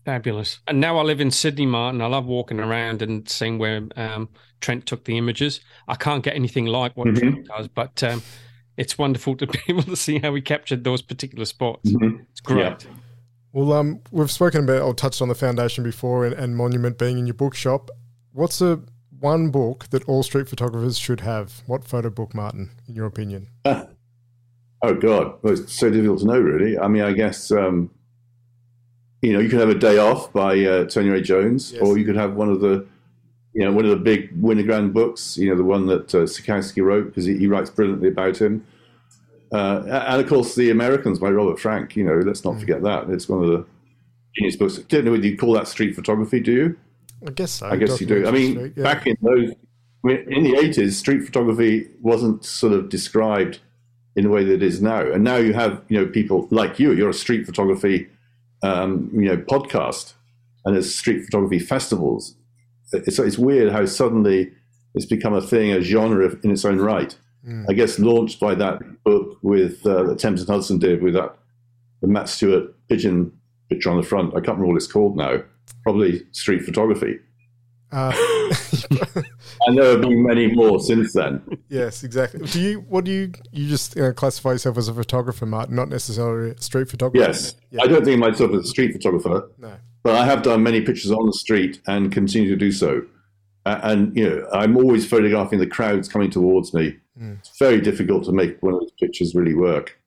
Fabulous. And now I live in Sydney, Martin. I love walking around and seeing where um, Trent took the images. I can't get anything like what Mhm. Trent does, but um, it's wonderful to be <laughs> able to see how we captured those particular spots. Mhm. It's great. Yeah. Well, um, we've spoken about or touched on the foundation before and, and Monument being in your bookshop. What's a one book that all street photographers should have? What photo book, Martin, in your opinion? Oh God, well, it's so difficult to know, really. I mean, I guess um, you know you could have a day off by uh, Tony Ray Jones, Yes. or you could have one of the you know one of the big Winogrand books. You know, the one that uh, Szarkowski wrote because he, he writes brilliantly about him. Uh, and of course, The Americans by Robert Frank. You know, let's not forget that. It's one of the genius books. Don't know whether you call that street photography, do you? I guess so. I guess you do. I mean, street, yeah. back in those, I mean, in the eighties, street photography wasn't sort of described in the way that it is now. And now you have, you know, people like you. You're a street photography, um, you know, podcast, and there's street photography festivals. It's it's weird how suddenly it's become a thing, a genre in its own right. Mm. I guess launched by that book with uh, that Thames and Hudson did with that the Matt Stuart pigeon picture on the front. I can't remember what it's called now. Probably street photography. Uh, <laughs> <laughs> And there have been many more since then. yes, exactly. Do you? What do you? You just uh, classify yourself as a photographer, Martin, not necessarily a street photographer. Yes, Yeah. I don't think myself as a street photographer, No. But I have done many pictures on the street and continue to do so. Uh, and you know, I'm always photographing the crowds coming towards me. Mm. It's very difficult to make one of those pictures really work.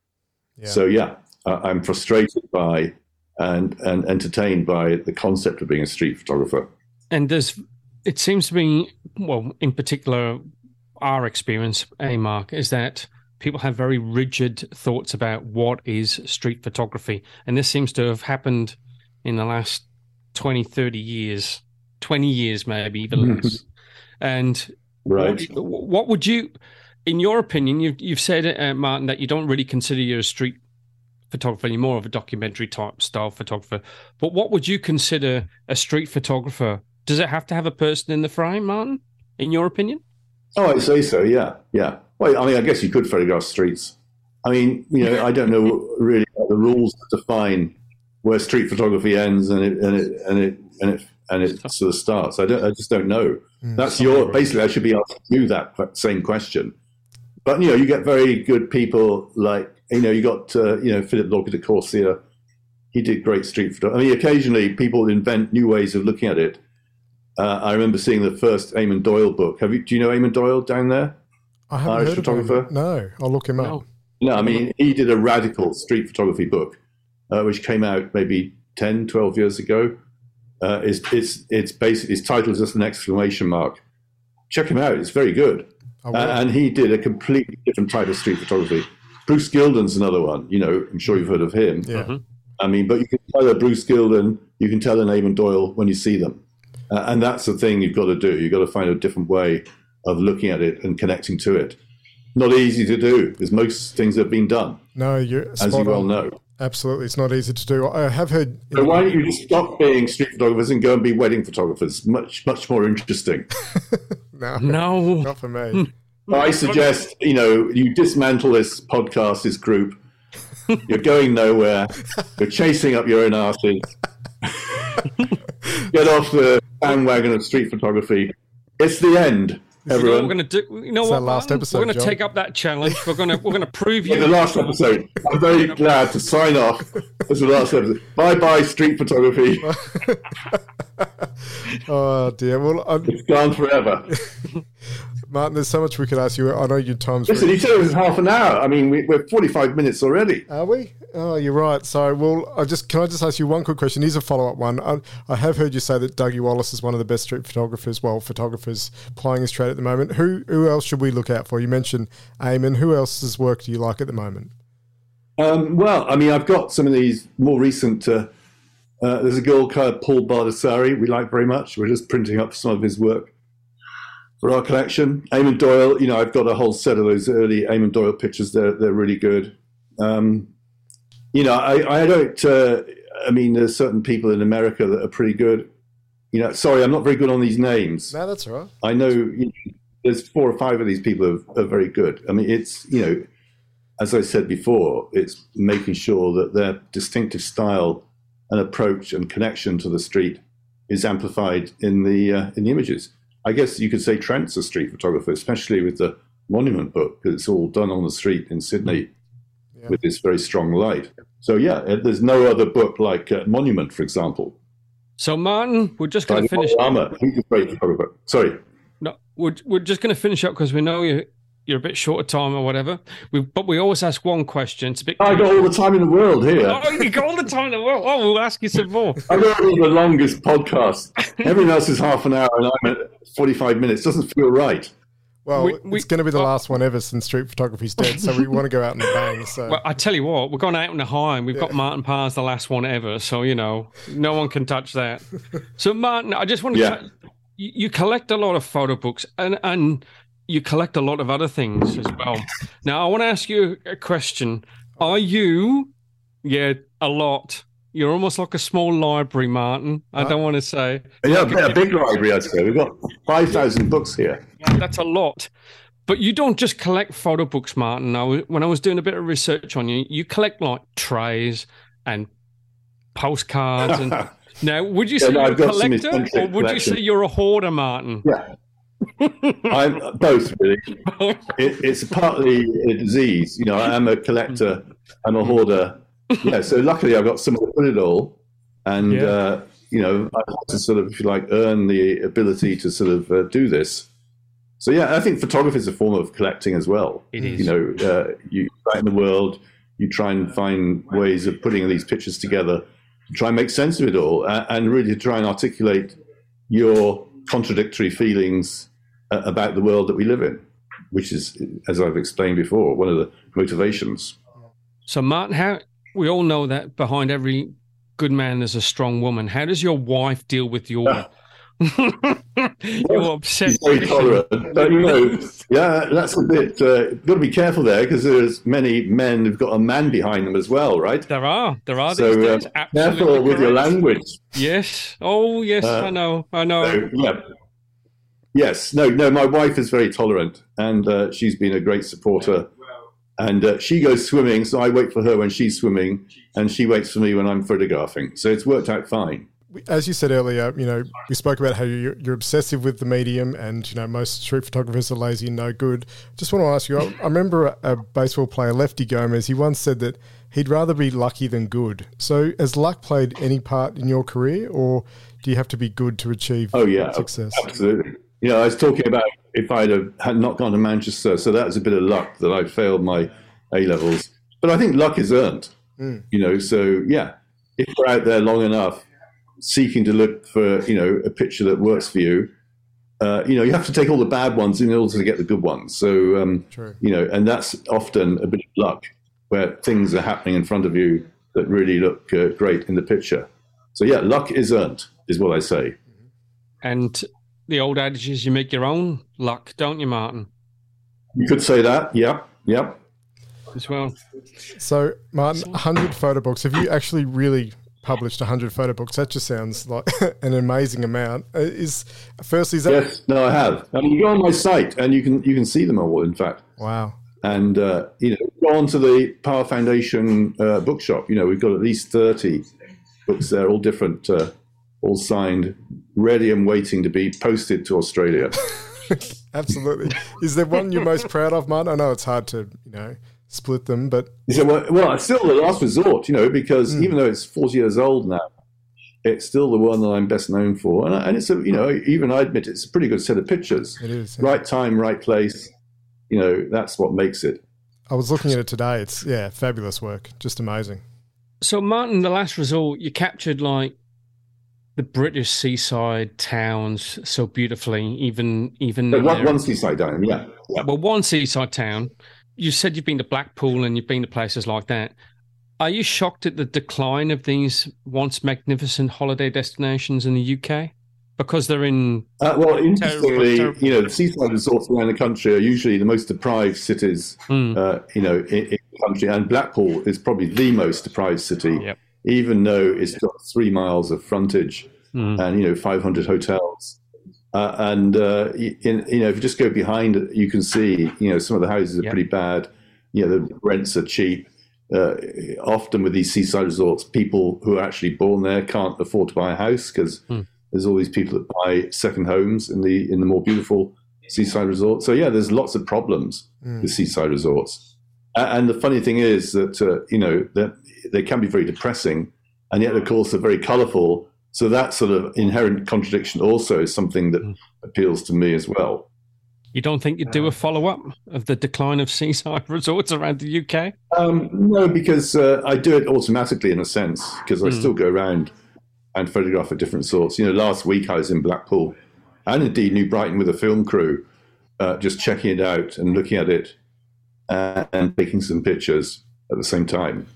Yeah. So yeah, uh, I'm frustrated by and and entertained by the concept of being a street photographer. And there's, it seems to be, well, in particular, our experience, A Mark, is that people have very rigid thoughts about what is street photography. And this seems to have happened in the last 20, 30 years, 20 years, maybe even less. And Right. what, what would you, in your opinion, you've, you've said, uh, Martin, that you don't really consider you a street photographer anymore of a documentary type style photographer. But what would you consider a street photographer? Does it have to have a person in the frame, Martin? In your opinion? Oh, I'd say so. Yeah, yeah. Well, I mean, I guess you could photograph streets. I mean, you know, I don't know <laughs> really the rules to define where street photography ends and it and it and it and it and it sort of starts. I don't. I just don't know. Mm. That's your basically. I should be asking you that same question. But you know, you get very good people like you know, you got uh, you know Philip-Lorca diCorcia. He did great street photography. I mean, occasionally people invent new ways of looking at it. Uh, I remember seeing the first Eamonn Doyle book. Have you? Do you know Eamonn Doyle down there? I haven't Irish heard of photographer? him. No, I'll look him up. No. No, I mean, he did a radical street photography book, uh, which came out maybe 10, 12 years ago. Uh, it's, it's, it's basically, his title is just an exclamation mark. Check him out. It's very good. I will. Uh, and he did a completely different type of street photography. Bruce Gilden's another one. You know, I'm sure you've heard of him. yeah. Mhm. I mean, but you can tell a Bruce Gilden, you can tell an Eamonn Doyle when you see them. Uh, and that's the thing you've got to do. You've got to find a different way of looking at it and connecting to it. Not easy to do because most things have been done, No, you're as you spot well on. know. Absolutely, it's not easy to do. I have heard. So why don't you just stop being street photographers and go and be wedding photographers? Much, much more interesting. <laughs> no, No. not for me. Hmm. I suggest, you know, you dismantle this podcast, this group. You're going nowhere. You're chasing up your own asses. <laughs> get off the bandwagon of street photography. It's the end, You know what everyone. we're going to do? You know It's what? our last Martin? episode, We're going to John. take up that challenge. We're going to we're going to prove <laughs> you. In the last episode, I'm very glad to sign off. As the last episode. Bye bye, street photography. <laughs> <laughs> Oh dear. Well, i It's gone forever. <laughs> Martin, there's so much we could ask you. I know your time's. Listen, very- you said it was half an hour. I mean, we, we're 45 minutes already. Are we? Oh, you're right. So, well, I just can I just ask you one quick question? Here's a follow up one. I, I have heard you say that Dougie Wallace is one of the best street photographers, well, photographers plying his trade at the moment. Who who else should we look out for? You mentioned Eamonn. Who else's work do you like at the moment? Um, well, I mean, I've got some of these more recent. Uh, uh, there's a girl called Paul Baldessari we like very much. We're just printing up some of his work for our collection. Eamonn Doyle, you know, I've got a whole set of those early Eamonn Doyle pictures. They're they're really good. Um, you know, I, I don't. Uh, I mean, there's certain people in America that are pretty good. You know, sorry, I'm not very good on these names. No, that's all right. I know you know, there's four or five of these people who are, are very good. I mean, it's you know, as I said before, it's making sure that their distinctive style and approach and connection to the street is amplified in the uh, in the images. I guess you could say Trent's a street photographer, especially with the Monument book, because it's all done on the street in Sydney Yeah. with this very strong light. So yeah, uh, there's no other book like uh, Monument, for example. So Martin, we're just going to finish. Armour, he's a great photographer. Sorry. No, we're we're just going to finish up because we know you you're a bit short of time or whatever. We but we always ask one question. It's a bit. I got all the time in the world here. <laughs> Oh, you got all the time in the world. Oh, we'll ask you some more. <laughs> I got all the longest podcast. Everyone else is half an hour, and I'm at 45 minutes. Doesn't feel right. Well, We- we- it's going to be the uh, last one ever since street photography's dead, so we want to go out in a bang. So, Well, I tell you what, we're going out in the high, and we've got Martin Parr's the last one ever, so you know no one can touch that. <laughs> So Martin, I just want to. Yeah. you, you collect a lot of photo books, and and you collect a lot of other things as well. Now, I want to ask you a question: Are you, yeah, a lot? You're almost like a small library, Martin. I don't want to say Yeah, a big library, I'd say. We've got 5,000 books here. that's a lot. But you don't just collect photo books, Martin. I was, when I was doing a bit of research on you, you collect like trays and postcards. And <laughs> now, would you Yeah, say no, you're a I've collector, or would you say you're a hoarder, Martin? Yeah. I'm both, really. <laughs> It, it's partly a disease. You know, I am a collector, I'm a hoarder. Yeah, so luckily I've got someone to put it all. And, Yeah. uh, you know, I have to sort of, if you like, earn the ability to sort of uh, do this. So, yeah, I think photography is a form of collecting as well. It is. You know, uh, you out in the world, you try and find ways of putting these pictures together, try and make sense of it all, and really try and articulate your contradictory feelings uh, about the world that we live in, which is, as I've explained before, one of the motivations. So, Martin, how we all know that behind every good man there's a strong woman. How does your wife deal with your <laughs> obsession? She's very tolerant, but you know, yeah, that's a bit. Uh, got to be careful there because there's many men who've got a man behind them as well, right? There are, there are. So these uh, days. Absolutely careful with your language. Yes. Oh, yes. Uh, I know. I know. So, yeah. Yes. No. No. My wife is very tolerant, and uh, she's been a great supporter. And uh, she goes swimming, so I wait for her when she's swimming, and she waits for me when I'm photographing. So it's worked out fine. As you said earlier, you know, we spoke about how you're, you're obsessive with the medium, and you know, most street photographers are lazy and no good. Just want to ask you, I, I remember a, a baseball player, Lefty Gomez. He once said that he'd rather be lucky than good. So, has luck played any part in your career, or do you have to be good to achieve Oh yeah, success? absolutely. You know, I was talking about if I'd have had not gone to Manchester, so that was a bit of luck that I failed my A levels. But I think luck is earned. Hmm. You know, so yeah, if you're out there long enough, seeking to look for you know a picture that works for you, uh, you know, you have to take all the bad ones in order to get the good ones. So um, True. you know, and that's often a bit of luck where things are happening in front of you that really look uh, great in the picture. So yeah, luck is earned, is what I say. And the old adage is you make your own luck, don't you, Martin? You could say that. Yeah. Yeah. As well. So, Martin, 100 photo books. Have you actually really published 100 photo books? That just sounds like <laughs> an amazing amount. Uh, Is firstly, is that Yes. No, I have. I mean, you go on my site and you can you can see them all. In fact, wow? and uh, you know, go on to the Parr Foundation uh, bookshop. You know, we've got at least thirty books there, all different uh, all signed, ready and waiting to be posted to Australia. <laughs> Absolutely. Is there one you're most proud of, Martin? I know it's hard to, you know, split them, but He said, well, well, it's still the last resort, you know, because hmm. even though it's 40 years old now, it's still the one that I'm best known for. And, and it's a, you know, even I admit it's a pretty good set of pictures. it is. yeah. Right time, right place. You know, that's what makes it. I was looking at it today. It's, yeah, fabulous work. Just amazing. So, Martin, the last resort, you captured like the British seaside towns so beautifully, even even But in one, one seaside down, yeah. yeah. well, one seaside town. You said you've been to Blackpool and you've been to places like that. Are you shocked at the decline of these once magnificent holiday destinations in the UK because they're in? Uh, well, interestingly, terrible. you know, the seaside resorts around the country are usually the most deprived cities, Hmm. uh, you know, in, in the country. And Blackpool is probably the most deprived city, Yep. even though it's got three miles of frontage Hmm. and, you know, 500 hotels. Uh, and, uh, in, you know, if you just go behind it, you can see, you know, some of the houses are Yep. pretty bad. You know, the rents are cheap. Uh, often with these seaside resorts, people who are actually born there can't afford to buy a house because Hmm. there's all these people that buy second homes in the in the more beautiful seaside resorts. So yeah, there's lots of problems Mm. with seaside resorts. A- And the funny thing is that uh, you know that they can be very depressing, and yet of course they're very colourful. So that sort of inherent contradiction also is something that Hmm. appeals to me as well. You don't think you'd do a follow up of the decline of <laughs> seaside resorts around the UK? Um, no, because uh, I do it automatically in a sense because I Hmm. still go around and photograph at different sorts. You know, last week I was in Blackpool and indeed New Brighton with a film crew, uh, just checking it out and looking at it uh, and taking some pictures at the same time.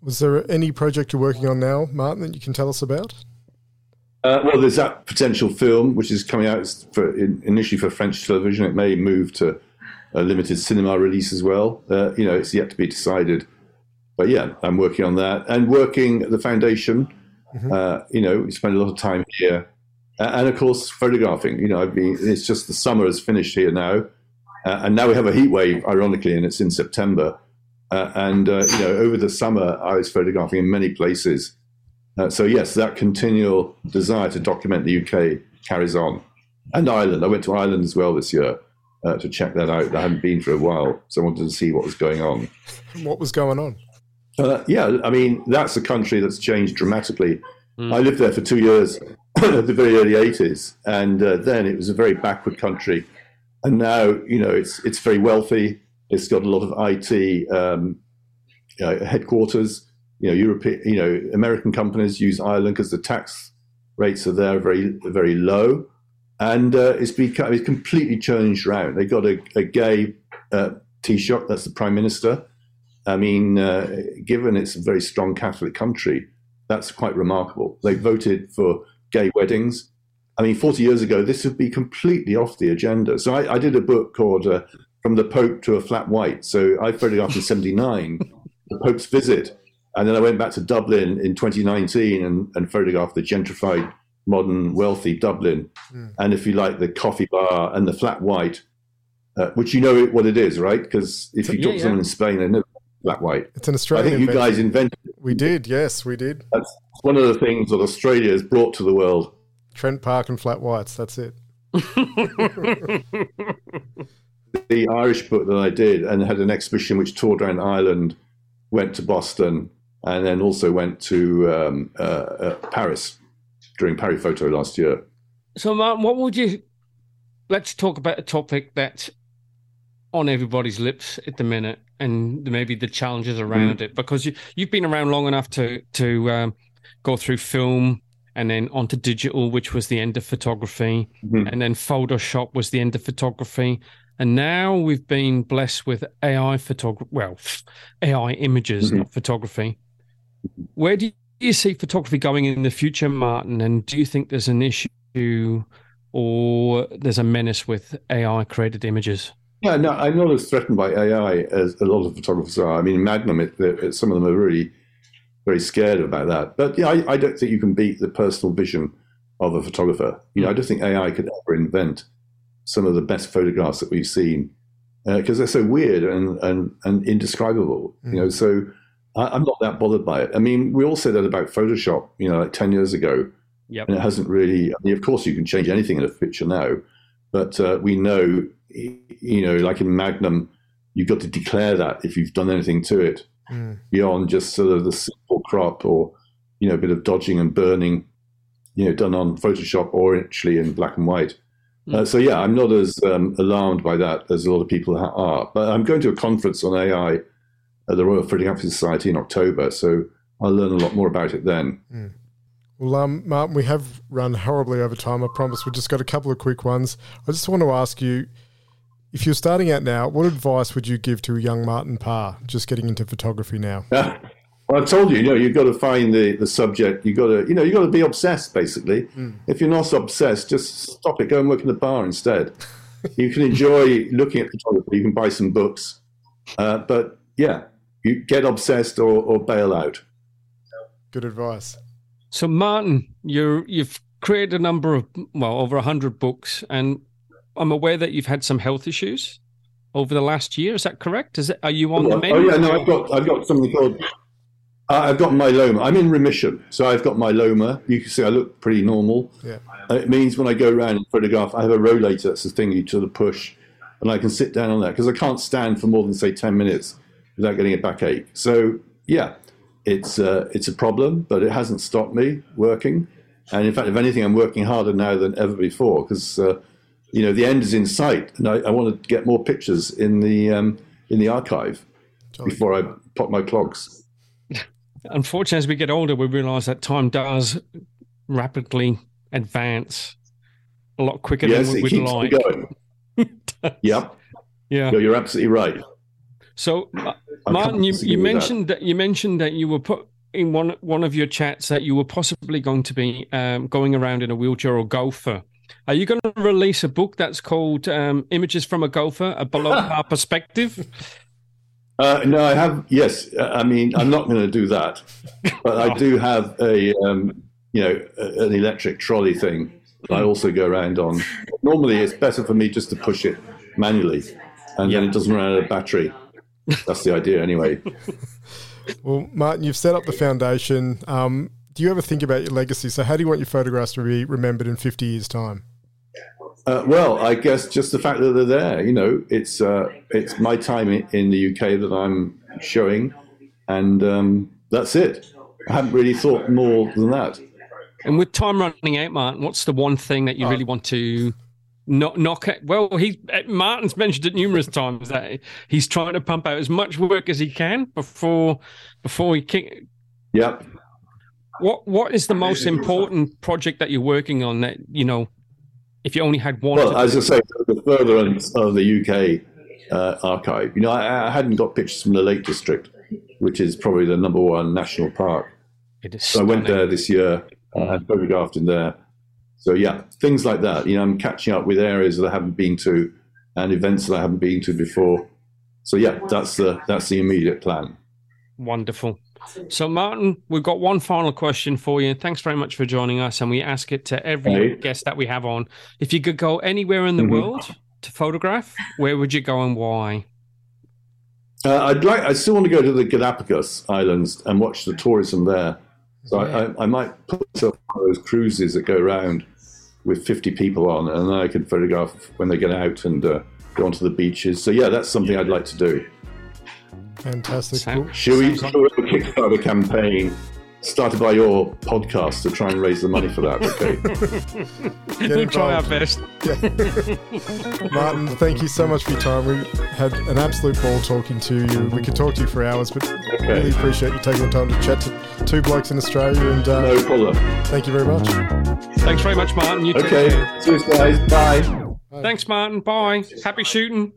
Was there any project you're working on now, Martin, that you can tell us about? Uh, well, there's that potential film which is coming out for in, initially for French television. It may move to a limited cinema release as well. Uh, you know, it's yet to be decided. But yeah, I'm working on that and working at the foundation. Uh, you know, we spend a lot of time here, and of course, photographing. You know, I've been. It's just the summer has finished here now, uh, and now we have a heat wave, ironically, and it's in September. Uh, and uh, you know, over the summer, I was photographing in many places. Uh, so yes, that continual desire to document the UK carries on, and Ireland. I went to Ireland as well this year uh, to check that out. I hadn't been for a while, so I wanted to see what was going on. What was going on? Uh, yeah, I mean that's a country that's changed dramatically. Mm. I lived there for two years, <clears throat> at the very early '80s, and uh, then it was a very backward country. And now, you know, it's it's very wealthy. It's got a lot of IT um, uh, headquarters. You know, European, you know, American companies use Ireland because the tax rates are there very very low, and uh, it's become it's completely changed around. They got a, a gay uh, Taoiseach, that's the prime minister. I mean, uh, given it's a very strong Catholic country, that's quite remarkable. They voted for gay weddings. I mean, 40 years ago, this would be completely off the agenda. So I, I did a book called uh, From the Pope to a Flat White. So I photographed in 79, the Pope's visit. And then I went back to Dublin in 2019 and, and photographed the gentrified, modern, wealthy Dublin. Mm. And if you like, the coffee bar and the flat white, uh, which you know what it is, right? Because if you Yeah, talk to yeah. someone in Spain, they know flat white. It's an Australian. I think you guys invented It. We did, yes, we did. that's one of the things that Australia has brought to the world. Trent Parke and Flat Whites. That's it. <laughs> The Irish book that I did and had an exhibition which toured around Ireland, went to Boston, and then also went to um, uh, uh, Paris during Paris Photo last year. So, Martin, what would you? Let's talk about a topic that's on everybody's lips at the minute, and maybe the challenges around it. Because you you've been around long enough to to um, go through film and then onto digital, which was the end of photography, Mhm. and then Photoshop was the end of photography, and now we've been blessed with AI photography. Well, AI images, Mhm. not photography. Where do you see photography going in the future, Martin? And do you think there's an issue or there's a menace with AI created images? Yeah, no, I'm not as threatened by AI as a lot of photographers are. I mean, Magnum, it, it, some of them are really very scared about that. But yeah, I, I don't think you can beat the personal vision of a photographer. You know, I don't think AI could ever invent some of the best photographs that we've seen uh, because they're so weird and, and, and indescribable. You hmm. know, so I, I'm not that bothered by it. I mean, we all said that about Photoshop, you know, like 10 years ago. Yep. And it hasn't really. I mean, of course, you can change anything in a picture now, but uh, we know, you know, like in Magnum, you've got to declare that if you've done anything to it Mm. beyond just sort of the simple crop or you know a bit of dodging and burning, you know, done on Photoshop or actually in black and white. Uh, so yeah, I'm not as um, alarmed by that as a lot of people are. But I'm going to a conference on AI at the Royal Photography Society in October, so I'll learn a lot more about it then. Well, um, Martin, we have run horribly over time. I promise. We've just got a couple of quick ones. I just want to ask you, if you're starting out now, what advice would you give to a young Martin Parr just getting into photography now? <laughs> well, I told you, you know, you've got to find the, the subject. You've got to, you know, you've got to be obsessed, basically. If you're not obsessed, just stop it. Go and work in the bar instead. you can enjoy looking at photography. You can buy some books. Uh, but yeah, you get obsessed or, or bail out. Good advice. So, Martin, you're, you've created a number of, well, over 100 books, and I'm aware that you've had some health issues over the last year. Is that correct? Is it, are you on the Oh yeah, no, I've got I've got something called uh, I've got myeloma. I'm in remission, so I've got myeloma. You can see I look pretty normal. Yeah. Uh, It means when I go around and photograph, I have a rollator. That's the thing you sort of push, and I can sit down on that because I can't stand for more than say ten minutes without getting a backache. So yeah, it's uh, it's a problem, but it hasn't stopped me working. And in fact, if anything, I'm working harder now than ever before because uh, you know the end is in sight, and I, I want to get more pictures in the um, in the archive Jolly before I pop my clogs. Unfortunately, as we get older, we realize that time does rapidly advance a lot quicker Yes, than we it would keeps like. me going. <laughs> Yep, Yeah. you're absolutely right. So, uh, I Martin, you, you with that. mentioned that. you mentioned that you were put in one one of your chats that you were possibly going to be um, going around in a wheelchair or golfer. Are you going to release a book that's called um, "Images from a Golfer: A Below <laughs> Par Perspective"? Uh, no, I have. Yes, I mean I'm not going to do that, but I do have a um, you know an electric trolley thing that I also go around on. Normally, it's better for me just to push it manually, and then it doesn't run out of battery. That's the idea, anyway. <laughs> Well, Martin, you've set up the foundation. Um, do you ever think about your legacy? So, how do you want your photographs to be remembered in 50 years' time? Uh, well, I guess just the fact that they're there. You know, it's uh, it's my time in the UK that I'm showing, and um, that's it. I haven't really thought more than that. And with time running out, Martin, what's the one thing that you really want to not knock it. Well, he uh, Martin's mentioned it numerous times that he's trying to pump out as much work as he can before before he kick. Yep. What what is the most important project that you're working on? That you know, if you only had one. Well, as I say, the furtherance of the UK uh, archive. You know, I, I hadn't got pictures from the Lake District, which is probably the number one national park. it is So I went there this year uh, and photographed in there. So yeah, things like that. You know, I'm catching up with areas that I haven't been to and events that I haven't been to before. So yeah, that's the that's the immediate plan. Wonderful. So, Martin, we've got one final question for you. Thanks very much for joining us. And we ask it to every Hey. guest that we have on. If you could go anywhere in the Mhm. world to photograph, where would you go and why? Uh, I'd like. I still want to go to the Galapagos Islands and watch the tourism there. So I, I, I might put myself on those cruises that go around with 50 people on, and then I can photograph when they get out and uh, go onto the beaches. So yeah, that's something I'd like to do. Fantastic. Sound- Cool. Should we Sounds do a Kickstarter campaign started by your podcast to try and raise the money for that? Okay. we'll try our involved. best. <laughs> Martin, thank you so much for your time. We had an absolute ball talking to you. We could talk to you for hours, but really appreciate you taking the time to chat to two blokes in Australia. And uh, No problem. thank you very much. Thanks very much, Martin. You take Okay. care. Cheers, guys. Bye. Thanks, Martin. Bye. Happy shooting.